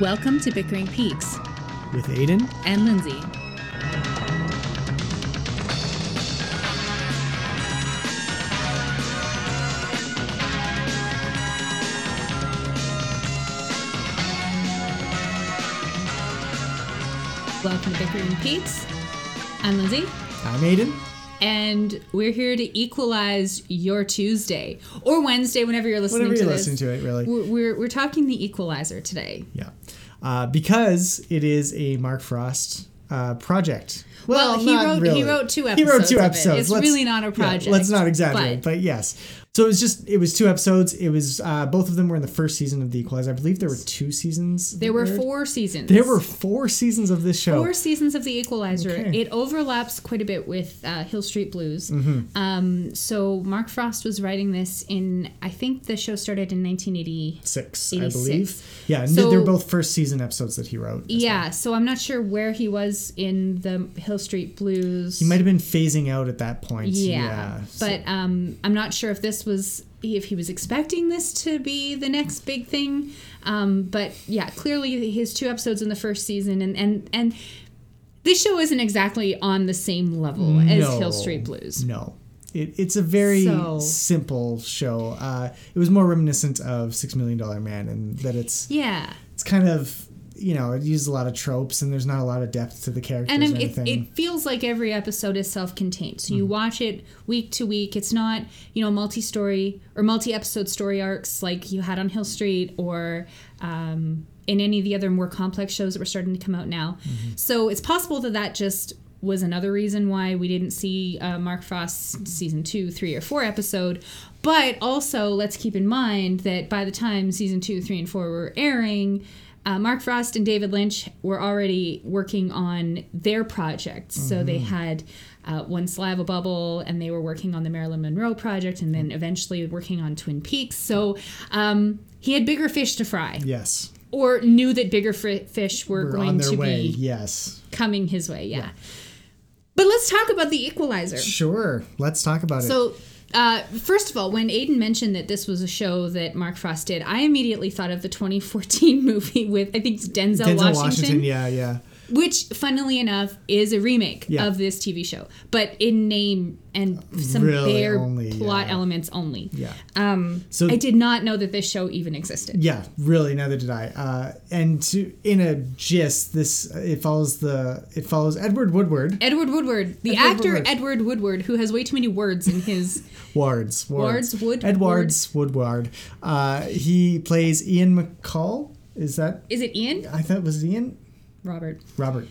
Welcome to Bickering Peaks with Aiden. and Lindsay. Welcome to Bickering Peaks. I'm Lindsay, I'm Aiden. and we're here to equalize your Tuesday or Wednesday, whenever you're listening Whenever to you're this. listening to it, really. We're, we're, we're talking the equalizer today. Yeah. Uh, because it is a Mark Frost uh, project. Well, he not wrote- he really. wrote two He wrote two episodes it. It's Let's- really not a yeah, project, let's not exaggerate, but- but, yes. So it was just it was two episodes. It was uh, both of them were in the first season of The Equalizer. I believe there were two seasons. There were four seasons. There were four seasons of this show. four seasons of The Equalizer. Okay. It overlaps quite a bit with uh, Hill Street Blues. Mm-hmm. Um, so Mark Frost was writing this in, I think the show started in 1986, I believe. Yeah, and So- they're both first season episodes that he wrote. as well. Yeah, so I'm not sure where he was in the Hill Street Blues. He might have been phasing out at that point. yeah, Yeah. so- but um, I'm not sure if this was if he was expecting this to be the next big thing. Um, but yeah, clearly his two episodes in the first season, and and and this show isn't exactly on the same level as No. Hill Street Blues. No. It, it's a very So- simple show. Uh, it was more reminiscent of Six Million Dollar Man, and that it's Yeah, it's kind of you know it uses a lot of tropes, and there's not a lot of depth to the characters and um, it, anything. it feels like every episode is self-contained. So you Mm-hmm. watch it week to week. It's not you know multi-story or multi-episode story arcs like you had on Hill Street or. Um, in any of the other more complex shows that were starting to come out now. Mm-hmm. So it's possible that that just was another reason why we didn't see uh, Mark Frost's season two, three, or four episode. But also, let's keep in mind that by the time season two, three, and four were airing, uh, Mark Frost and David Lynch were already working on their projects. So they had uh, One Saliva Bubble, and they were working on the Marilyn Monroe project, and then eventually working on Twin Peaks. So um, he had bigger fish to fry yes, or knew that bigger fish were, we're going to way. be Yes, coming his way. Yeah. But let's talk about the Equalizer. sure. Let's talk about it. So, uh, first of all, when Aiden mentioned that this was a show that Mark Frost did, I immediately thought of the 2014 movie with I think it's Denzel, Denzel Washington, Washington. Yeah, yeah. Which, funnily enough, is a remake Yeah. of this TV show, but in name and some Really bare only, plot yeah. elements only. Yeah. Um, So- I did not know that this show even existed. Yeah, really. Neither did I. Uh, and to in a gist, this it follows the it follows Edward Woodward. Edward Woodward, the Edward actor Woodward. Edward Woodward, who has way too many words in his Wards. Wards, Wood- Edwards Woodward. Uh, he plays Ian McCall. Is that? Is it Ian? I thought it was Ian. Robert. Robert.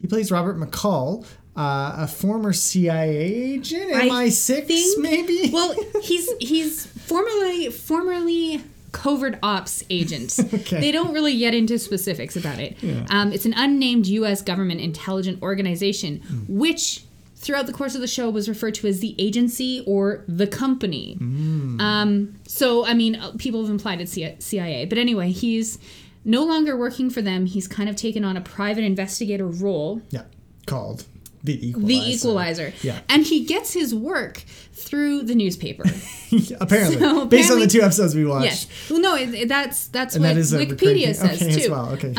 He plays Robert McCall, uh, a former CIA agent, I MI6 think- maybe. Well, he's he's formerly formerly covert ops agent. Okay. They don't really get into specifics about it. Yeah. Um, it's an unnamed U.S. government intelligence organization, Hmm. which throughout the course of the show was referred to as the agency or the company. Hmm. Um, so, I mean, uh, people have implied it's CIA. But anyway, he's no longer working for them. He's kind of taken on a private investigator role yeah, called the Equalizer. the equalizer. Yeah. And he gets his work through the newspaper. apparently, So based on the two episodes we watched. yes. Well, no, it, it- that's that's And what that is Wikipedia says okay, too. as well. Okay.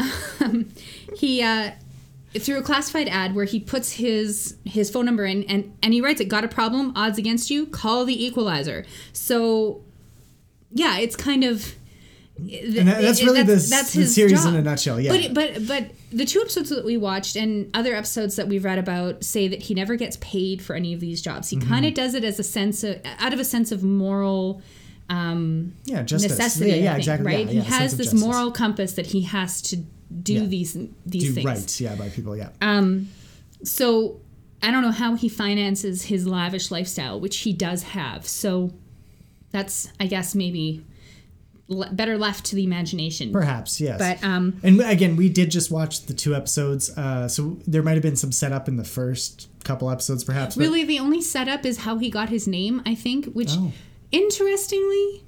He uh, through a classified ad where he puts his his phone number in and and he writes it. Got a problem? Odds against you? Call the equalizer. So, yeah, it's kind of. And that- that's really the that's the series in a nutshell, yeah. But but but the two episodes that we watched and other episodes that we've read about say that he never gets paid for any of these jobs. He Mm-hmm. kind of does it as a sense of out of a sense of moral um, yeah, justice. necessity. Yeah, yeah think, exactly. Right? Yeah, he yeah, has this moral compass that he has to do these these do things. right. Yeah, by people. Yeah. Um, so I don't know how he finances his lavish lifestyle, which he does have. So that's, I guess, maybe le- better left to the imagination. Perhaps yes. But um, And again, we did just watch the two episodes, uh, so there might have been some setup in the first couple episodes, perhaps. really, the only setup is how he got his name. I think, which Oh. interestingly,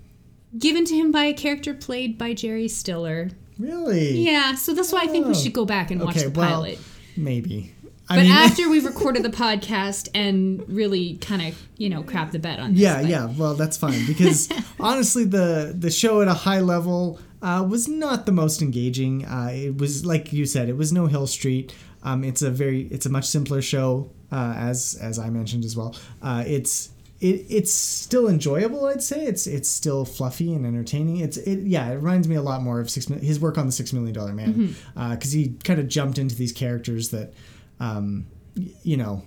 given to him by a character played by Jerry Stiller. really? Yeah, so that's why I think we Oh. should go back and watch Okay. the Well, pilot. maybe. I But mean, after we've recorded the podcast and really kind of, you know, crap the bed on this. yeah, but- yeah. Well, that's fine because honestly, the the show at a high level, uh, was not the most engaging. Uh, it was like you said, it was no Hill Street. Um, it's a very, it's a much simpler show, uh, as as I mentioned as well. Uh, it's it, it's still enjoyable. I'd say it's it's still fluffy and entertaining. It's it yeah. It reminds me a lot more of six his work on the Six Million Dollar Man because he kind of jumped into these characters that, um, you know.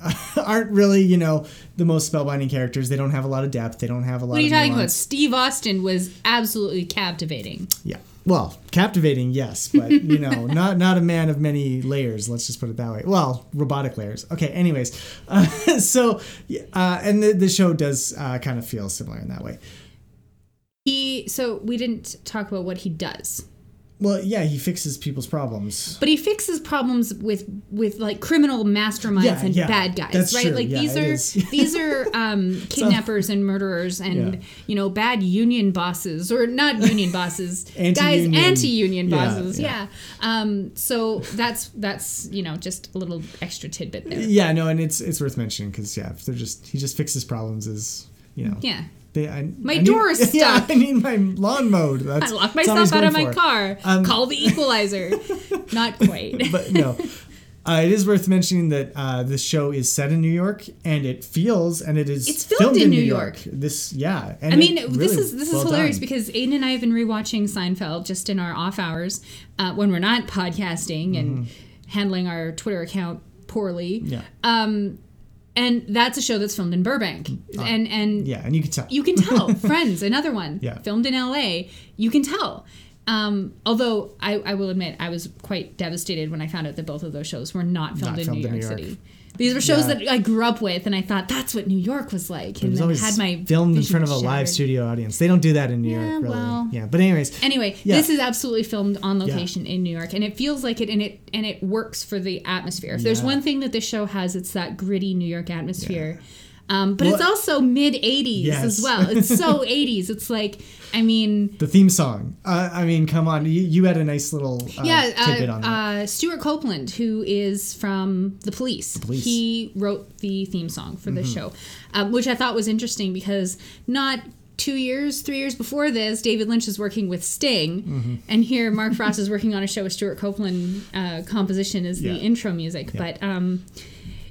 aren't really, you know, the most spellbinding characters. They don't have a lot of depth. They don't have a lot What are you of talking about? Steve Austin was absolutely captivating. Yeah. Well, captivating, yes, but you know, not not a man of many layers. Let's just put it that way. Well, robotic layers. Okay. Anyways, uh, so uh, and the the show does uh, kind of feel similar in that way. He so we didn't talk about what he does. Well, yeah, he fixes people's problems. But he fixes problems with with like criminal masterminds Yeah, and yeah, bad guys, that's right? true. Like Yeah, these are these are um, kidnappers and murderers and you know bad union bosses or not union bosses, guys Anti-union. anti-union Yeah, bosses. yeah. Um, so that's that's you know just a little extra tidbit there. Yeah, no, and it's it's worth mentioning because yeah, if they're just he just fixes problems as you know. Yeah. They, I, My I need- door is Yeah. I need my lawn mowed. That's, I locked myself out of my for. car. Um, Call the equalizer. not quite. but no. Uh, it is worth mentioning that uh, this show is set in New York, and it feels and it is It's filmed in New York. This, yeah, I mean, it this is this is well hilarious done. because Aiden and I have been rewatching Seinfeld just in our off hours uh, when we're not podcasting and handling our Twitter account poorly. Yeah, Um, and that's a show that's filmed in Burbank, and and yeah, and you can tell. you can tell. Friends, another one, Yeah. filmed in L.A. You can tell. Um, although I, I will admit I was quite devastated when I found out that both of those shows were not filmed, Not in, filmed New in New York. City. These were shows Yeah. that I grew up with, and I thought that's what New York was like, it and was then had my filmed in front of a live studio audience. They don't do that in New Yeah, York, really. well. yeah, but anyways, Anyway, Yeah. this is absolutely filmed on location in New York, and it feels like it, and it and it works for the atmosphere. If there's one thing that this show has, it's that gritty New York atmosphere. Um, but Well, it's also mid '80s Yes. as well. It's so '80s. It's like, I mean, the theme song. Uh, I mean, come on, you, you had a nice little uh, yeah, tidbit uh, on that. uh, Stewart Copeland, who is from The Police, Police. Mm-hmm. he wrote the theme song for this show, um, which I thought was interesting because not two years, three years before this, David Lynch is working with Sting, Mm-hmm. and here Mark Frost is working on a show with Stewart Copeland uh, composition as the intro music, but. Um,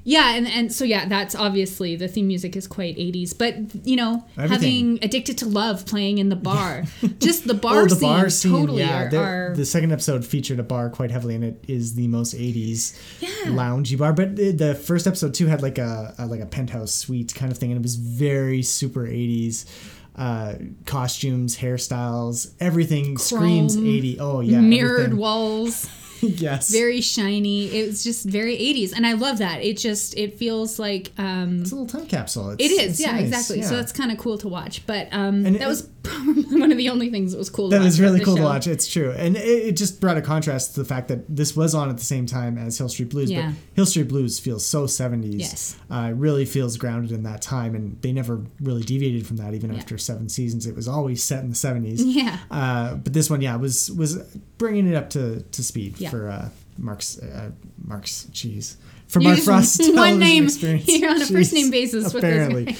yeah, and, and so yeah, that's obviously the theme music is quite 80s, but you know, Everything. having Addicted to Love playing in the bar, just the bar oh, the scenes bar scene, totally yeah. are, the, are the second episode featured a bar quite heavily, and it is the most '80s Yeah. loungy bar. But the- the first episode too had like a, a like a penthouse suite kind of thing, and it was very super '80s. Uh, costumes, hairstyles, everything screams Chrome, 80. Oh yeah, mirrored everything. walls. yes, very shiny. It was just very 80s, and I love that. It just it feels like um, it's a little time capsule. It's, it is, yeah, nice, exactly. So yeah. that's kind of cool to watch. But um, And that it- was one of the only things that was cool. To That was really cool to watch. It's true, and it, it just brought a contrast to the fact that this was on at the same time as Hill Street Blues. Yeah. But Hill Street Blues feels so seventies. Yes. uh, it really feels grounded in that time, and they never really deviated from that. Even after seven seasons, it was always set in the seventies. Yeah. Uh, but this one, yeah, was was bringing it up to to speed Yeah. for uh, Mark's uh, Mark's cheese for You Mark Frost's one name. experience. You're on a first name basis with apparently.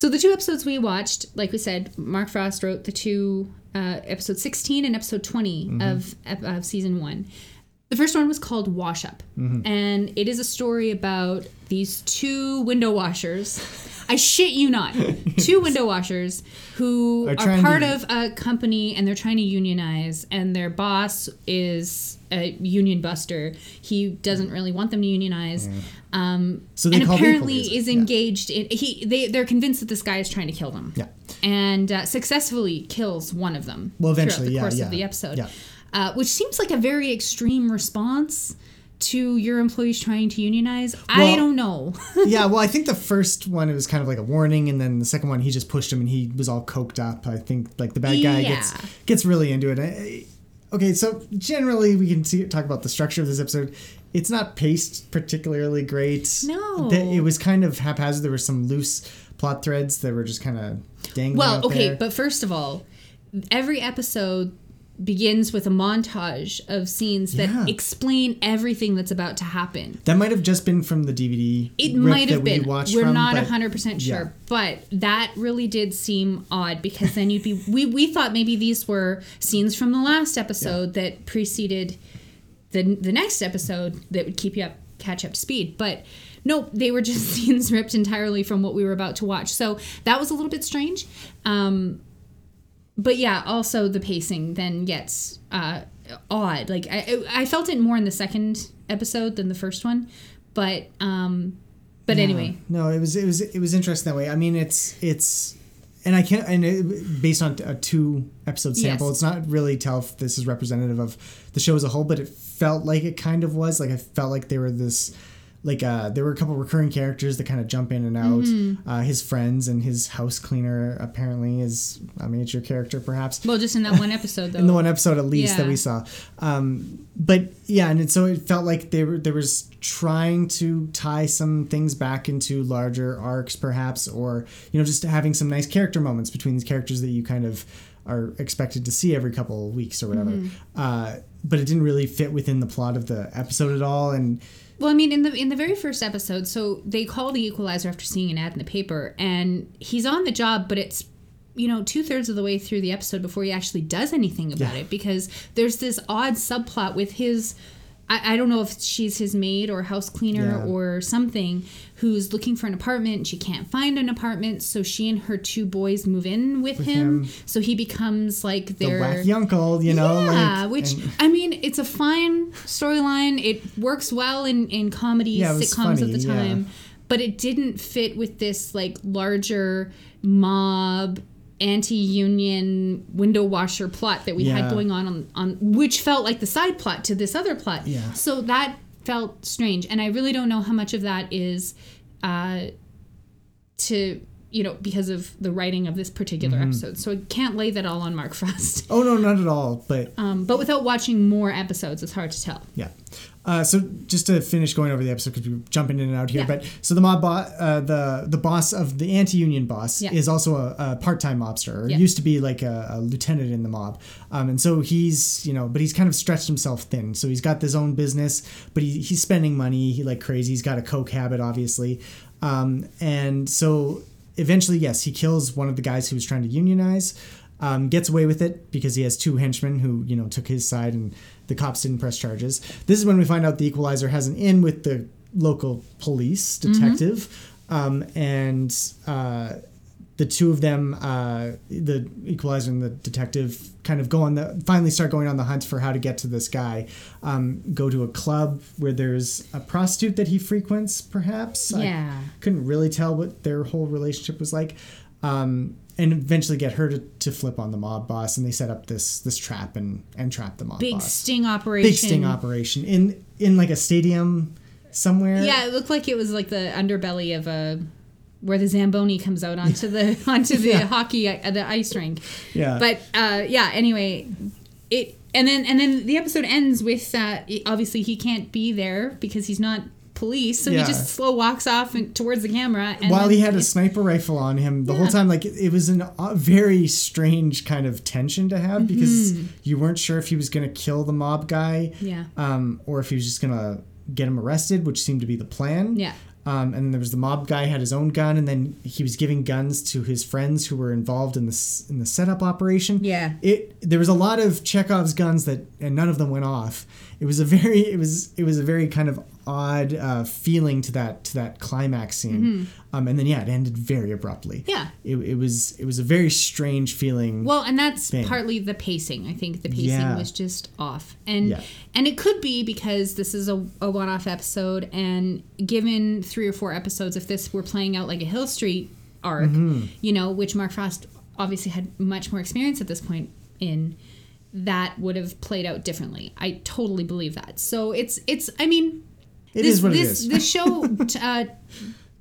So the two episodes we watched, like we said, Mark Frost wrote the two uh, episode 16 and episode 20 Mm-hmm. of, of, of season one. The first one was called Wash Up, Mm-hmm. and it is a story about these two window washers. I shit you not, two window washers who Are are, part to- of a company and they're trying to unionize, and their boss is a union buster. He doesn't really want them to unionize. Um, So and apparently is yeah. engaged in he they they're convinced that this guy is trying to kill them Yeah. and uh, successfully kills one of them Well, throughout eventually, the yeah, course yeah, of the episode yeah. uh, which seems like a very extreme response to your employees trying to unionize i don't know yeah, well, I think the first one it was kind of like a warning, and then the second one he just pushed him, and he was all coked up. I think like the bad guy gets Yeah. gets really into it. I- Okay, so generally we can see, talk about the structure of this episode. It's not paced particularly great. No. It was kind of haphazard. There were some loose plot threads that were just kind of dangling. well okay there. but first of all every episode begins with a montage of scenes that Yeah. explain everything that's about to happen. That might have just been from the DVD. It might have we been. watched We're from, not hundred percent sure, yeah. but that really did seem odd because then you'd be. We we thought maybe these were scenes from the last episode that preceded the the next episode that would keep you up, catch up to speed, but. Nope, they were just scenes ripped entirely from what we were about to watch. So that was a little bit strange. Um, but yeah, also the pacing then gets uh, odd. Like I, I felt it more in the second episode than the first one, but um, but Yeah. anyway, no, it was it was it was interesting that way. I mean, it's it's, and I can't and it, based on a two episode sample, Yes. it's not really tell if this is representative of the show as a whole, but it felt like it kind of was. Like I felt like they were this. Like uh, there were a couple recurring characters that kind of jump in and out. Mm-hmm. Uh, his friends and his house cleaner apparently is a major character, perhaps. well, just in that one episode though. in the one episode at least that we saw. Um, but yeah, and it, so it felt like they were there was trying to tie some things back into larger arcs, perhaps, or you know, just having some nice character moments between these characters that you kind of are expected to see every couple of weeks or whatever. Mm-hmm. Uh, but it didn't really fit within the plot of the episode at all, and Well, I mean, in the in the very first episode, so they call the equalizer after seeing an ad in the paper, and he's on the job, but it's you know two thirds of the way through the episode before he actually does anything about Yeah. it because there's this odd subplot with his. I, I don't know if she's his maid or house cleaner Yeah. or something who's looking for an apartment and she can't find an apartment so she and her two boys move in with, him. him. so he becomes like the their wacky uncle, you know, yeah, like, which and- I mean, it's a fine storyline. It works well in in comedy Yeah, sitcoms funny, of the yeah. time, but it didn't fit with this like larger mob anti-union window washer plot that we had going on, on on which felt like the side plot to this other plot. Yeah. So that felt strange, and I really don't know how much of that is uh, to you know because of the writing of this particular Mm-hmm. episode. So I can't lay that all on Mark Frost. oh no, not at all. But Um, but without watching more episodes, it's hard to tell. Yeah. Uh, so just to finish going over the episode because we're jumping in and out here, Yeah. but so the mob, bo- uh, the the boss of the anti-union boss Yeah. is also a, a part-time mobster, or Yeah. used to be like a, a lieutenant in the mob, um, and so he's you know, but he's kind of stretched himself thin. So he's got his own business, but he, he's spending money he like crazy. He's got a coke habit, obviously, um, and so eventually, yes, he kills one of the guys who was trying to unionize. Um, gets away with it because he has two henchmen who you know took his side and the cops didn't press charges. This is when we find out the equalizer has an in with the local police detective, um, and uh, the two of them, uh, the equalizer and the detective, kind of go on the finally start going on the hunt for how to get to this guy. Um, go to a club where there's a prostitute that he frequents, perhaps. I Yeah. couldn't really tell what their whole relationship was like. Um, and eventually get her to, to flip on the mob boss, and they set up this this trap and and trap the mob Big boss. sting operation. Big sting operation in in like a stadium somewhere. Yeah, it looked like it was like the underbelly of a where the zamboni comes out onto the onto the Yeah. hockey uh, the ice rink. yeah. But uh, yeah, anyway, it and then and then the episode ends with uh, obviously he can't be there because he's not police, so Yeah. he just slow walks off and, towards the camera. And while he had a sniper rifle on him the whole time like it, was a uh, very strange kind of tension to have because Mm-hmm. you weren't sure if he was going to kill the mob guy yeah, um, or if he was just going to get him arrested which seemed to be the plan yeah. um, and there was the mob guy had his own gun and then he was giving guns to his friends who were involved in this in the setup operation Yeah. it there was a lot of chekhov's guns that and none of them went off it was a very it was it was a very kind of odd uh, feeling to that to that climax scene um, and then yeah it ended very abruptly Mm-hmm. Yeah. it, it was it was a very strange feeling Well, and that's thing. partly the pacing. I think the pacing Yeah. was just off, and Yeah. and it could be because this is a, a one-off episode, and given three or four episodes, if this were playing out like a Hill Street arc, Mm-hmm. you know, which Mark Frost obviously had much more experience at this point in, that would have played out differently. I totally believe that. So it's it's. I mean, It this is what this is. this show. t- uh,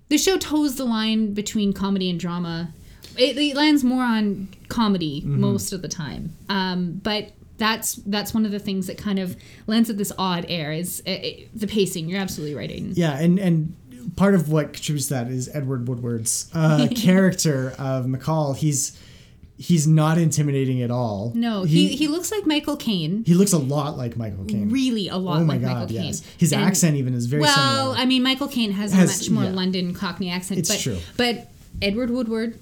the show toes the line between comedy and drama. It, it lands more on comedy Mm-hmm. most of the time, um, but that's that's one of the things that kind of lends it this odd air is uh, uh, the pacing. You're absolutely right, Aiden. Yeah, and and part of what contributes to that is Edward Woodward's uh, character of McCall. He's he's not intimidating at all. No, he, he looks like Michael Caine. he looks a lot like Michael Caine. Really, a lot oh my like god, Michael Caine. yes. His And- accent even is very Well, similar. I mean, Michael Caine has, Has- a much more yeah. London Cockney accent. It's but, true. But Edward Woodward.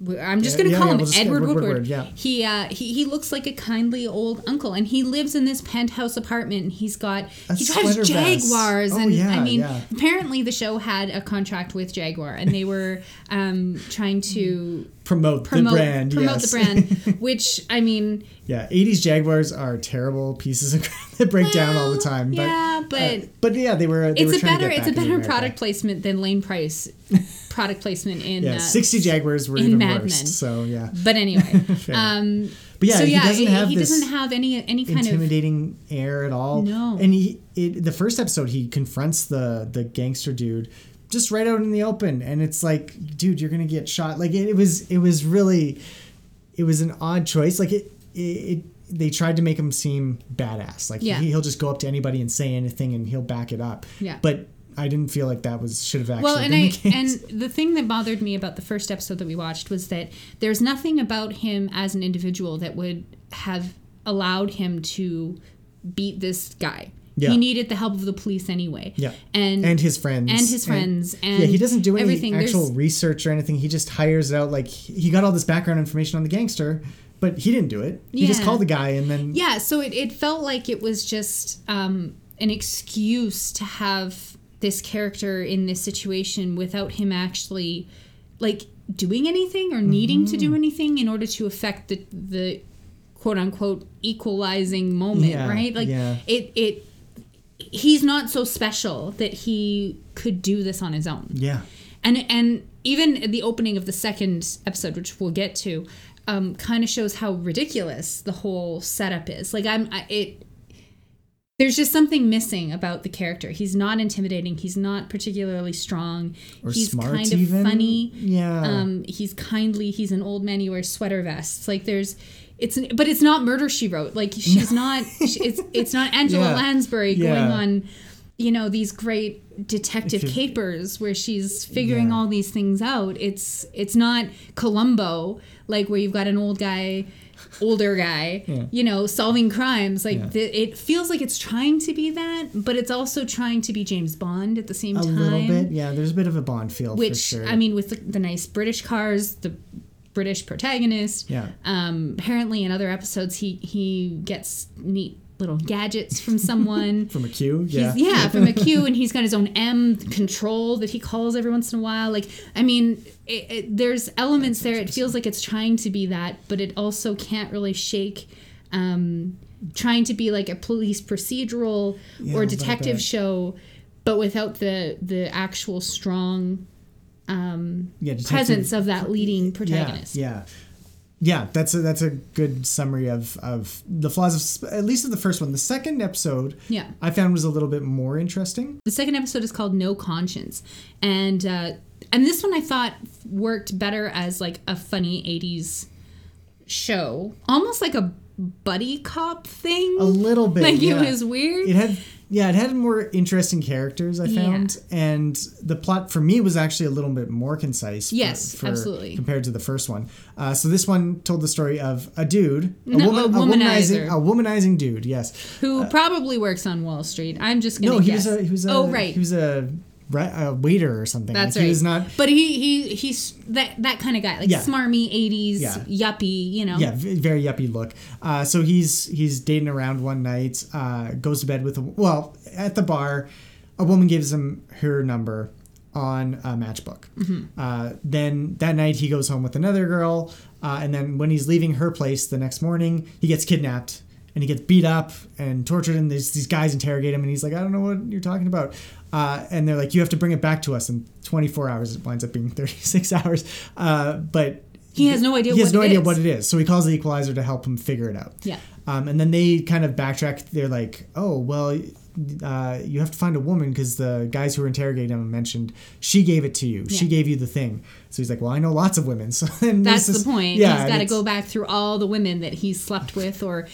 I'm just going to yeah, call yeah, him we'll Edward, Edward Woodward. Woodward, yeah. He, uh, he he looks like a kindly old uncle, and he lives in this penthouse apartment. And he's got A he drives. Jaguars, Oh, and yeah, I mean, apparently the show had a contract with Jaguar, and they were um, trying to promote, promote the brand. promote yes. the brand, which I mean, yeah, 80s Jaguars are terrible pieces of crap that break down all the time. But, yeah, but uh, but yeah, they were. They it's were a better it's a better product placement than Lane Pryce product placement in Yeah, uh, 60 Jaguars were in even Mad worse. Men. So yeah, But anyway, um, But yeah, so he yeah, doesn't he, have he doesn't have any any kind of intimidating air at all. No. and he it, the first episode he confronts the the gangster dude just right out in the open, and it's like, dude, you're gonna get shot. Like it, it was it was really it was an odd choice. Like it it. it they tried to make him seem badass. Like Yeah. he, he'll just go up to anybody and say anything, and he'll back it up. Yeah. But I didn't feel like that was should have actually well, and been I the and the thing that bothered me about the first episode that we watched was that there's nothing about him as an individual that would have allowed him to beat this guy. Yeah. He needed the help of the police anyway. Yeah. and and his friends and his friends and, yeah he doesn't do any everything. There's- actual research or anything he just hires it out like he got all this background information on the gangster but he didn't do it he just called the guy and then Yeah, so it, it felt like it was just um, an excuse to have this character in this situation without him actually like doing anything or needing to do Mm-hmm. anything in order to affect the the quote unquote equalizing moment, Yeah, right? Like yeah. it it he's not so special that he could do this on his own yeah and and even the opening of the second episode which we'll get to um, kind of shows how ridiculous the whole setup is like i'm I, it there's just something missing about the character. He's not intimidating. He's not particularly strong. Or he's smart kind of even? funny. Yeah. Um, he's kindly he's an old man he wears sweater vests. Like there's it's but it's not murder she wrote. Like she's not it's it's not angela Yeah. lansbury Yeah. going on you know these great detective capers where she's figuring Yeah. all these things out. It's it's not columbo like where you've got an old guy older guy Yeah. you know solving crimes like Yeah. the, it feels like it's trying to be that but it's also trying to be james bond at the same a time A little bit yeah there's a bit of a bond feel for which sure I mean, with the, the nice British cars, the British protagonist. Yeah. Um, apparently, in other episodes, he he gets neat little gadgets from someone. from a Q He's, yeah yeah, from a Q, and he's got his own M control that he calls every once in a while. Like, I mean, it, it, there's elements there. It feels like it's trying to be that, but it also can't really shake. Um, trying to be like a police procedural Yeah, or detective show, but without the the actual strong um, yeah presence of that leading protagonist. yeah yeah that's a that's a good summary of of the flaws of at least of the first one the second episode Yeah. i found was a little bit more interesting The second episode is called No Conscience, and uh, and this one I thought worked better as like a funny '80s show, almost like a buddy cop thing. a little bit like yeah. it was weird. it had yeah it had more interesting characters i Yeah. found and the plot for me was actually a little bit more concise Yes, for- absolutely. compared to the first one uh, so this one told the story of a dude a, No, woman, a womanizing womanizer. a womanizing dude yes who probably works on Wall Street. I'm just gonna no he guess. was a he was a oh right, he was a, a waiter or something that's like, right. he was not But he he he's that that kind of guy, like Yeah. smarmy '80s Yeah. yuppie. You know. yeah very yuppie look uh, so he's he's dating around one night uh, goes to bed with a well at the bar a woman gives him her number on a matchbook uh, then that night he goes home with another girl uh, and then when he's leaving her place the next morning he gets kidnapped and he gets beat up and tortured and these guys interrogate him and he's like i don't know what you're talking about uh, and they're like you have to bring it back to us in 24 hours it winds up being 36 hours uh, but He has no idea he has what no it idea is. what it is so he calls the equalizer to help him figure it out Yeah. um, and then they kind of backtrack. They're like, "Oh, well, uh, you have to find a woman because the guys who were interrogating him mentioned she gave it to you. She gave you the thing." So he's like, "Well, I know lots of women." So That's the point. Yeah, he's got to go back through all the women that he's slept with or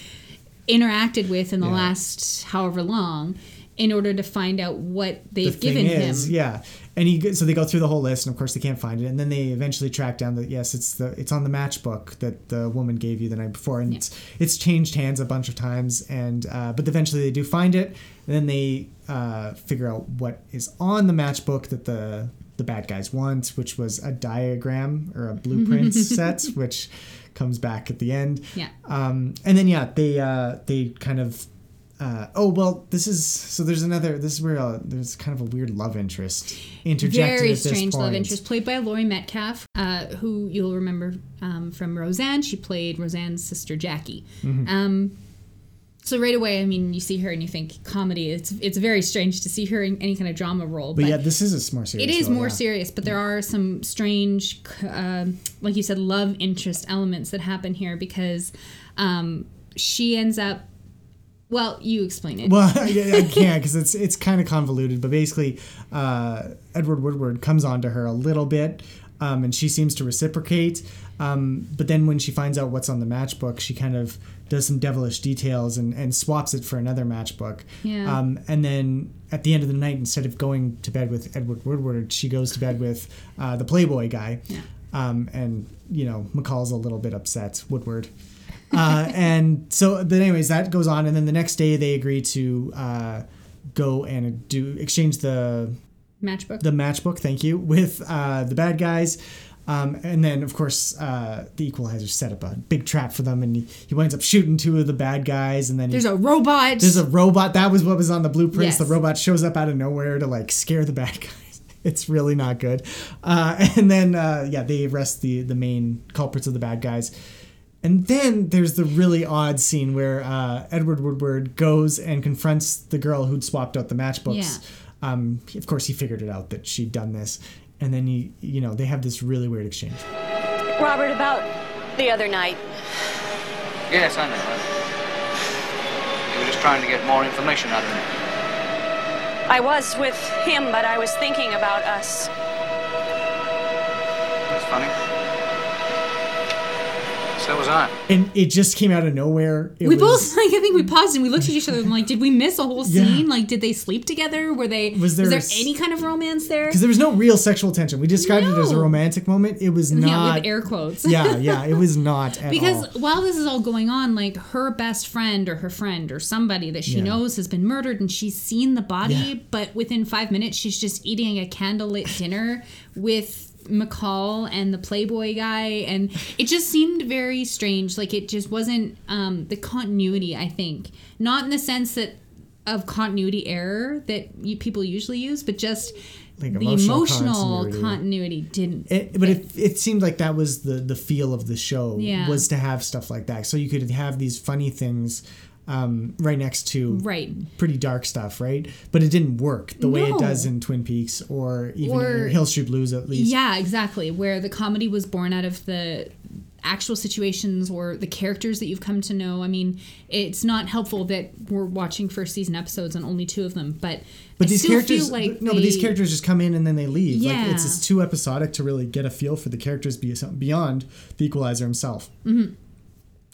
interacted with in the Yeah. last however long. in order to find out what the they've thing given is, him. yeah. And he so they go through the whole list, and of course they can't find it, and then they eventually track down that yes, it's the it's on the matchbook that the woman gave you the night before, and it's it's changed hands a bunch of times, and uh, but eventually they do find it, and then they uh, figure out what is on the matchbook that the the bad guys want, which was a diagram or a blueprint set, which comes back at the end. Yeah. Um, and then yeah, they uh, they kind of. Uh, oh well, this is so. There's another. This is where uh, there's kind of a weird love interest interjected Very strange love interest, played by Laurie Metcalf, uh, who you'll remember um, from Roseanne. She played Roseanne's sister Jackie. Mm-hmm. Um, so right away, I mean, you see her and you think comedy. It's it's very strange to see her in any kind of drama role, But yeah, this is a more serious. it is role, more yeah. serious, but there are some strange, um like you said, love interest elements that happen here because um, she ends up. Well, you explain it. Well, I, I can't because it's it's kind of convoluted. But basically, uh, Edward Woodward comes on to her a little bit, um, and she seems to reciprocate. Um, but then when she finds out what's on the matchbook, she kind of does some devilish details and, and swaps it for another matchbook. Yeah. Um, and then at the end of the night, instead of going to bed with Edward Woodward, she goes to bed with uh, the Playboy guy. Yeah. Um, and you know, McCall's a little bit upset. Woodward. uh, and so, but anyways, that goes on, and then the next day they agree to uh, go and do exchange the Matchbook. the matchbook. Thank you with uh, the bad guys. Um, and then, of course, uh, the Equalizer set up a big trap for them, and he, he winds up shooting two of the bad guys. And then he- There's a robot. there's a robot. That was what was on the blueprints. Yes. The robot shows up out of nowhere to like scare the bad guys. It's really not good. Uh, and then uh, yeah, they arrest the the main culprits of the bad guys. And then there's the really odd scene where uh, Edward Woodward goes and confronts the girl who'd swapped out the matchbooks. Um, of course, he figured it out that she'd done this. And then he, you know, they have this really weird exchange. Robert, about the other night. Yes, I know. You were just trying to get more information out of me. I was with him, but I was thinking about us. That's funny. So was I. And it just came out of nowhere. It we was, both like I think we paused and we looked at each other and I'm like, did we miss a whole Yeah. scene? Like, did they sleep together? Were they? Was there a s- any kind of romance there? because there was no real sexual tension. We described it as a romantic moment. It was not. yeah, with air quotes. yeah, yeah, it was not at all. Because all. while this is all going on, like her best friend or her friend or somebody that she Yeah. knows has been murdered and she's seen the body, Yeah. but within five minutes she's just eating a candlelit dinner with McCall and the Playboy guy, and it just seemed very strange. Like it just wasn't um, the continuity. I think not in the sense that of continuity error that you, people usually use, but just Like the emotional emotional continuity. continuity, didn't. It, but it, it seemed like that was the the feel of the show Yeah. was to have stuff like that, so you could have these funny things um, right next to Right. pretty dark stuff, right? But it didn't work the way it does in Twin Peaks or even Or- in Hill Street Blues, at least. Yeah, exactly. Where the comedy was born out of the actual situations or the characters that you've come to know. I mean, it's not helpful that we're watching first season episodes and only two of them, but But I these characters, like no, but these characters just come in and then they leave. Like Yeah. it's, it's too episodic to really get a feel for the characters beyond the Equalizer himself. Mm-hmm.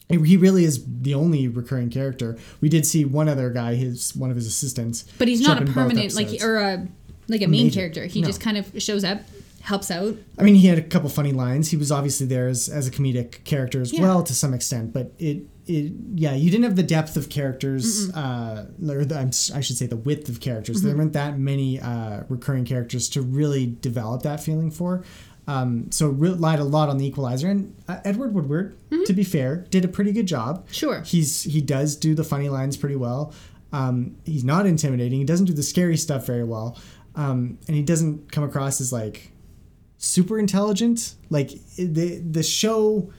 He really is the only recurring character. We did see one other guy, his one of his assistants, but he's not a permanent like or a like a main Major. character. He No. just kind of shows up, helps out. I mean, he had a couple funny lines. He was obviously there as, as a comedic character as Yeah. well to some extent, but it, it yeah, you didn't have the depth of characters, uh, or the, I should say the width of characters. Mm-hmm. There weren't that many uh, recurring characters to really develop that feeling for. Um, so relied a lot on the Equalizer, and uh, Edward Woodward, to be fair, did a pretty good job. Mm-hmm. Sure. he's he does do the funny lines pretty well. Um, he's not intimidating. He doesn't do the scary stuff very well, um, and he doesn't come across as like super intelligent. Like the the show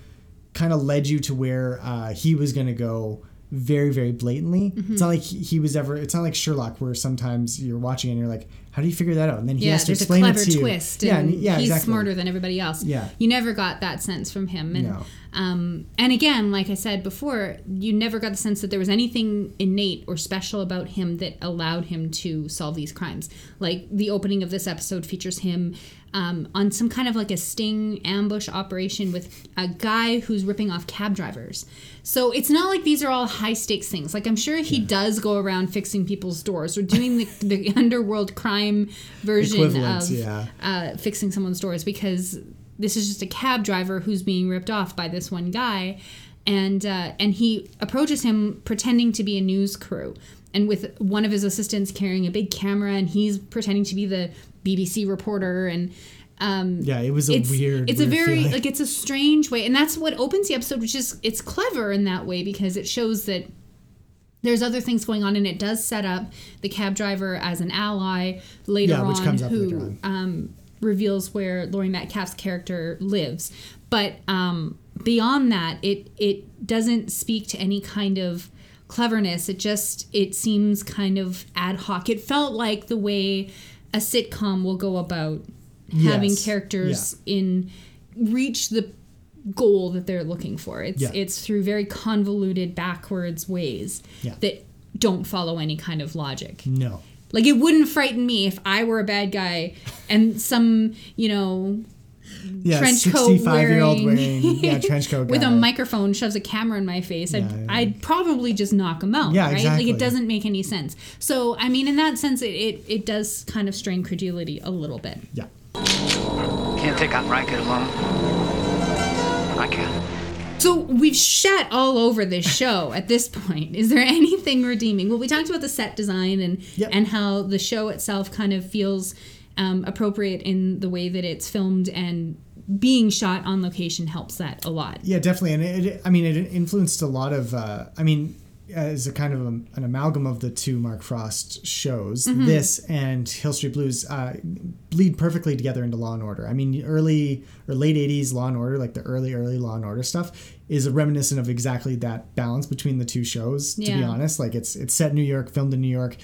kind of led you to where uh, he was going to go very very blatantly. It's not like he was ever. It's not like Sherlock where sometimes you're watching and you're like, how do you figure that out? And then he yeah, has to explain it to you. twist, yeah, and yeah, he's exactly. smarter than everybody else. Yeah. you never got that sense from him, and No. um, and again, like I said before, you never got the sense that there was anything innate or special about him that allowed him to solve these crimes. Like the opening of this episode features him um, on some kind of like a sting ambush operation with a guy who's ripping off cab drivers. So it's not like these are all high stakes things. Like I'm sure he does go around fixing people's doors or doing the, the underworld crime version of yeah. uh, fixing someone's doors because this is just a cab driver who's being ripped off by this one guy, and uh, and he approaches him pretending to be a news crew, and with one of his assistants carrying a big camera, and he's pretending to be the BBC reporter, and um, Yeah, it was a it's, weird. It's a very feeling. like it's a strange way, and that's what opens the episode, which is it's clever in that way because it shows that there's other things going on, and it does set up the cab driver as an ally later Yeah, on, who on. Um, reveals where Laurie Metcalf's character lives. But um, beyond that, it it doesn't speak to any kind of cleverness. It just it seems kind of ad hoc. It felt like the way a sitcom will go about having Yes, characters in reach the goal that they're looking for. It's Yeah. it's through very convoluted backwards ways Yeah. that don't follow any kind of logic. no. Like it wouldn't frighten me if I were a bad guy and some, you know, Yeah, trench coat 65 year old wearing, wearing yeah trench coat with a microphone shoves a camera in my face. I'd, Yeah, yeah. I'd probably just knock him out. Yeah, right? exactly. Like it doesn't make any sense. So I mean, in that sense, it, it it does kind of strain credulity a little bit. Yeah. Can't take on Riker alone. I can. So we've shat all over this show at this point. Is there anything redeeming? Well, we talked about the set design and Yep. and how the show itself kind of feels um, appropriate in the way that it's filmed and being shot on location helps that a lot. Yeah, definitely, and it, it- I mean, it influenced a lot of. Uh, I mean, as a kind of a, an amalgam of the two Mark Frost shows, Mm-hmm. this and Hill Street Blues uh, bleed perfectly together into Law and Order. I mean, early or late '80s Law and Order, like the early early Law and Order stuff, is a reminiscent of exactly that balance between the two shows. To be honest, like it's it's set in New York, filmed in New York.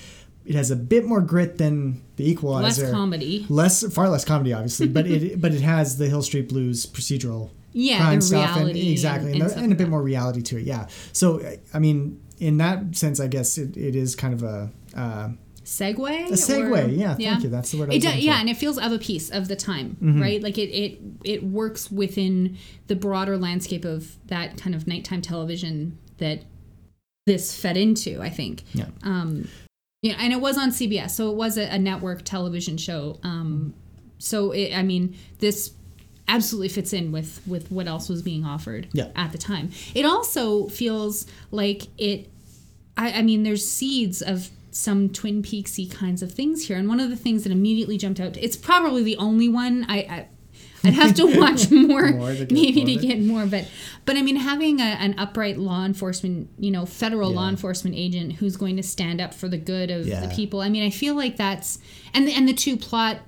It has a bit more grit than the Equalizer. Less comedy. Less, far less comedy, obviously, but it but it has the Hill Street Blues procedural Yeah, crime stuff and exactly and- and, and a- stuff and a bit more reality to it yeah so i mean in that sense i guess it, it is kind of a uh, segue. a segue or- yeah thank you that's the word I It was do, looking yeah, and it feels of a piece of the time, Mm-hmm. right? Like it, it it works within the broader landscape of that kind of nighttime television that this fed into. I think. yeah Um, yeah, and it was on CBS, so it was a, a network television show. Um, so it, I mean, this absolutely fits in with with what else was being offered Yeah. at the time. It also feels like it. I, I mean, there's seeds of some Twin Peaksy kinds of things here, and one of the things that immediately jumped out. It's probably the only one I. I I'd have to watch more, More to maybe more to get more, but but I mean, having a, an upright law enforcement, you know, federal law enforcement agent who's going to stand up for the good of Yeah. the people. I mean, I feel like that's and and the two plot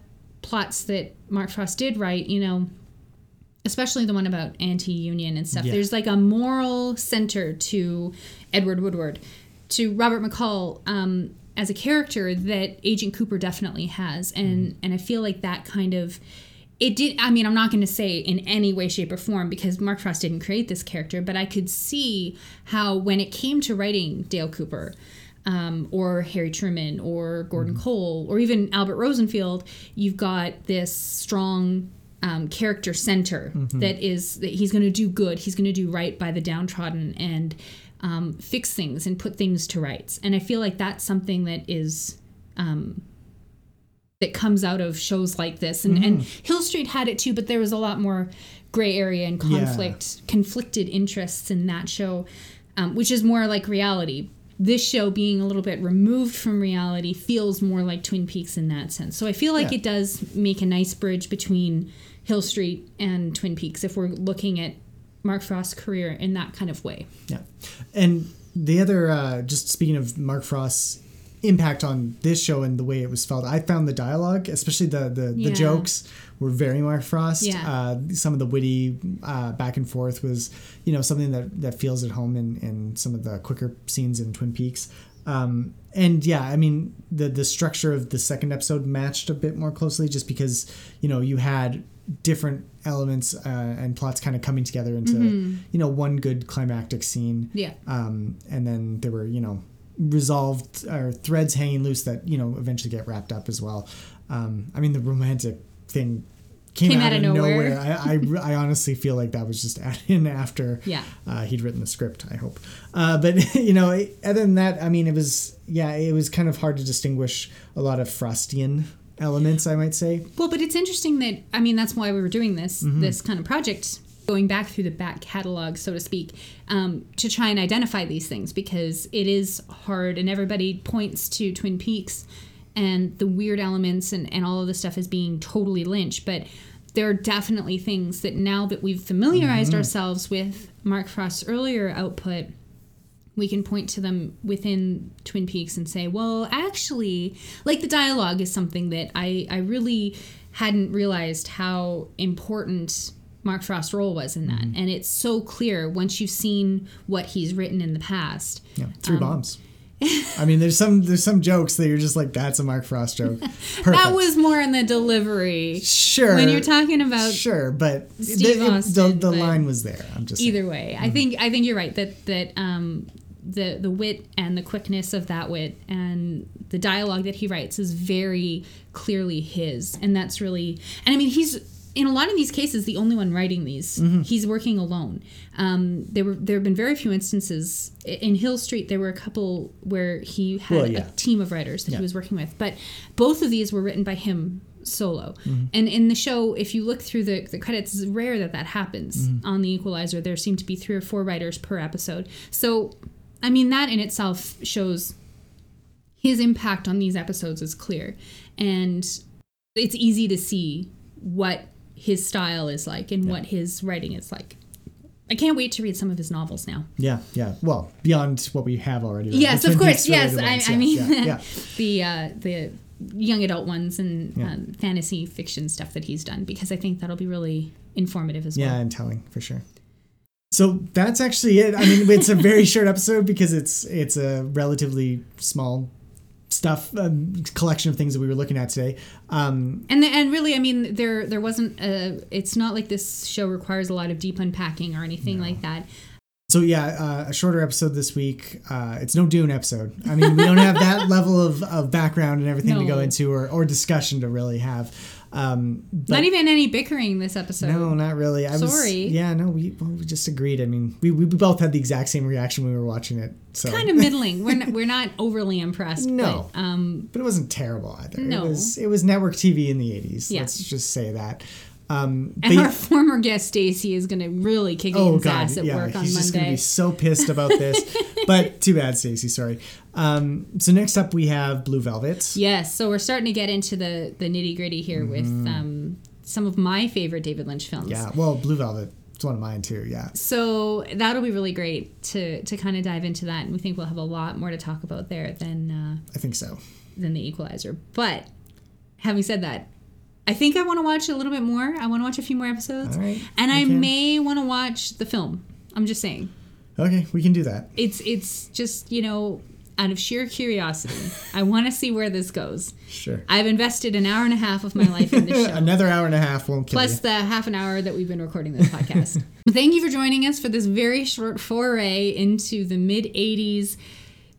plots that Mark Frost did write, you know, especially the one about anti-union and stuff. Yeah. There's like a moral center to Edward Woodward, to Robert McCall um, as a character that Agent Cooper definitely has, and Mm-hmm. and I feel like that kind of. It did. I mean, I'm not going to say in any way, shape, or form because Mark Frost didn't create this character, but I could see how when it came to writing Dale Cooper, um, or Harry Truman, or Gordon Cole, or even Albert Rosenfield, you've got this strong um, character center that is that he's going to do good, he's going to do right by the downtrodden and um, fix things and put things to rights. And I feel like that's something that is um, that comes out of shows like this. And, and Hill Street had it too, but there was a lot more gray area and Yeah. conflict, conflicted interests in that show, um, which is more like reality. This show being a little bit removed from reality feels more like Twin Peaks in that sense. So I feel like Yeah. it does make a nice bridge between Hill Street and Twin Peaks if we're looking at Mark Frost's career in that kind of way. Yeah, and the other, uh, just speaking of Mark Frost's impact on this show and the way it was felt, I found the dialogue, especially the the, Yeah. the jokes, were very Mark Frost. Yeah. Uh, some of the witty uh, back and forth was, you know, something that that feels at home in in some of the quicker scenes in Twin Peaks. Um, and yeah, I mean the the structure of the second episode matched a bit more closely, just because you know you had different elements uh, and plots kind of coming together into you know one good climactic scene. Yeah. Um, and then there were you know resolved or threads hanging loose that you know eventually get wrapped up as well. Um, I mean the romantic thing. Came, out, of nowhere. I, I, I honestly feel like that was just added in after Yeah. uh, he'd written the script. I hope, uh, but you know, other than that, I mean, it was yeah, it was kind of hard to distinguish a lot of Frostian elements. I might say. Well, but it's interesting that I mean that's why we were doing this this kind of project, going back through the back catalog, so to speak, um, to try and identify these things because it is hard, and everybody points to Twin Peaks and the weird elements and, and all of the stuff as being totally Lynch, but there are definitely things that now that we've familiarized ourselves with Mark Frost's earlier output, we can point to them within Twin Peaks and say, well, actually, like the dialogue is something that I, I really hadn't realized how important Mark Frost's role was in that. And it's so clear once you've seen what he's written in the past. Yeah, three Um, bombs. I mean, there's some there's some jokes that you're just like that's a Mark Frost joke. That was more in the delivery. sure When you're talking about sure, but Steve the, it- the, the but- line was there. I'm just saying. either way i think i think you're right that that um the the wit and the quickness of that wit and the dialogue that he writes is very clearly his and that's really and i mean he's in a lot of these cases the only one writing these he's working alone um, there were there have been very few instances in hill street there were a couple where he had Well, yeah. a team of writers that Yeah. he was working with but both of these were written by him solo Mm-hmm. and in the show if you look through the, the credits it's rare that that happens Mm-hmm. on the equalizer there seem to be three or four writers per episode so i mean that in itself shows his impact on these episodes is clear and it's easy to see what his style is like and what his writing is like i can't wait to read some of his novels now Yeah, yeah. Well, beyond what we have already. read. yes of course yes I, ones, I yeah, mean yeah, yeah. the uh the young adult ones and Yeah. um, fantasy fiction stuff that he's done because i think that'll be really informative as well. Yeah, and telling for sure. So that's actually it. I mean, it's a very short episode because it's it's a relatively small stuff um, collection of things that we were looking at today. Um, and the, and really i mean there there wasn't a it's not like this show requires a lot of deep unpacking or anything like that so yeah, uh, a shorter episode this week. Uh, it's no Dune episode. I mean, we don't have that level of, of background and everything to go into or, or discussion to really have. Um, but not even any bickering this episode no, not really. I was Sorry. yeah, no, we well, we just agreed. I mean, we, we both had the exact same reaction when we were watching it. So kind of middling we're not, we're not overly impressed No. but, um but it wasn't terrible either. No. It was it was network TV in the 80s. Yeah. Let's just say that. Um, and our former guest Stacy is going to really kick oh Ian's god, ass at yeah, work on he's just gonna be so pissed about this. but too bad, Stacy. Sorry. Um, so next up we have Blue Velvet. Yes, so we're starting to get into the the nitty gritty here with um, some of my favorite David Lynch films. Mm-hmm. Yeah, well, Blue Velvet. It's one of mine too. Yeah. So that'll be really great to to kind of dive into that, and we think we'll have a lot more to talk about there than uh, I think so. than the Equalizer. But having said that, I think I want to watch a little bit more. I want to watch a few more episodes, All right, and I can. may want to watch the film. I'm just saying, Okay, we can do that. it's it's just you know out of sheer curiosity, I want to see where this goes. Sure. I've invested an hour and a half of my life in this show. Another hour and a half won't kill you. plus you. the half an hour that we've been recording this podcast. Thank you for joining us for this very short foray into the mid 80s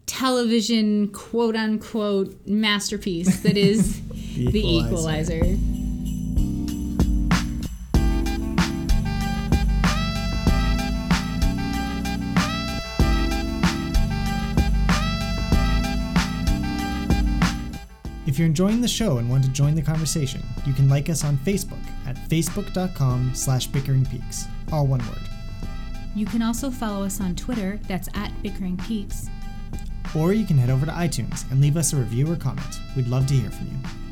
television quote unquote masterpiece that is The Equalizer. Equalizer. You're enjoying the show and want to join the conversation, you can like us on Facebook at facebook.com slash bickeringpeaks, all one word. You can also follow us on Twitter, that's at Bickering Peaks. Or you can head over to iTunes and leave us a review or comment. We'd love to hear from you.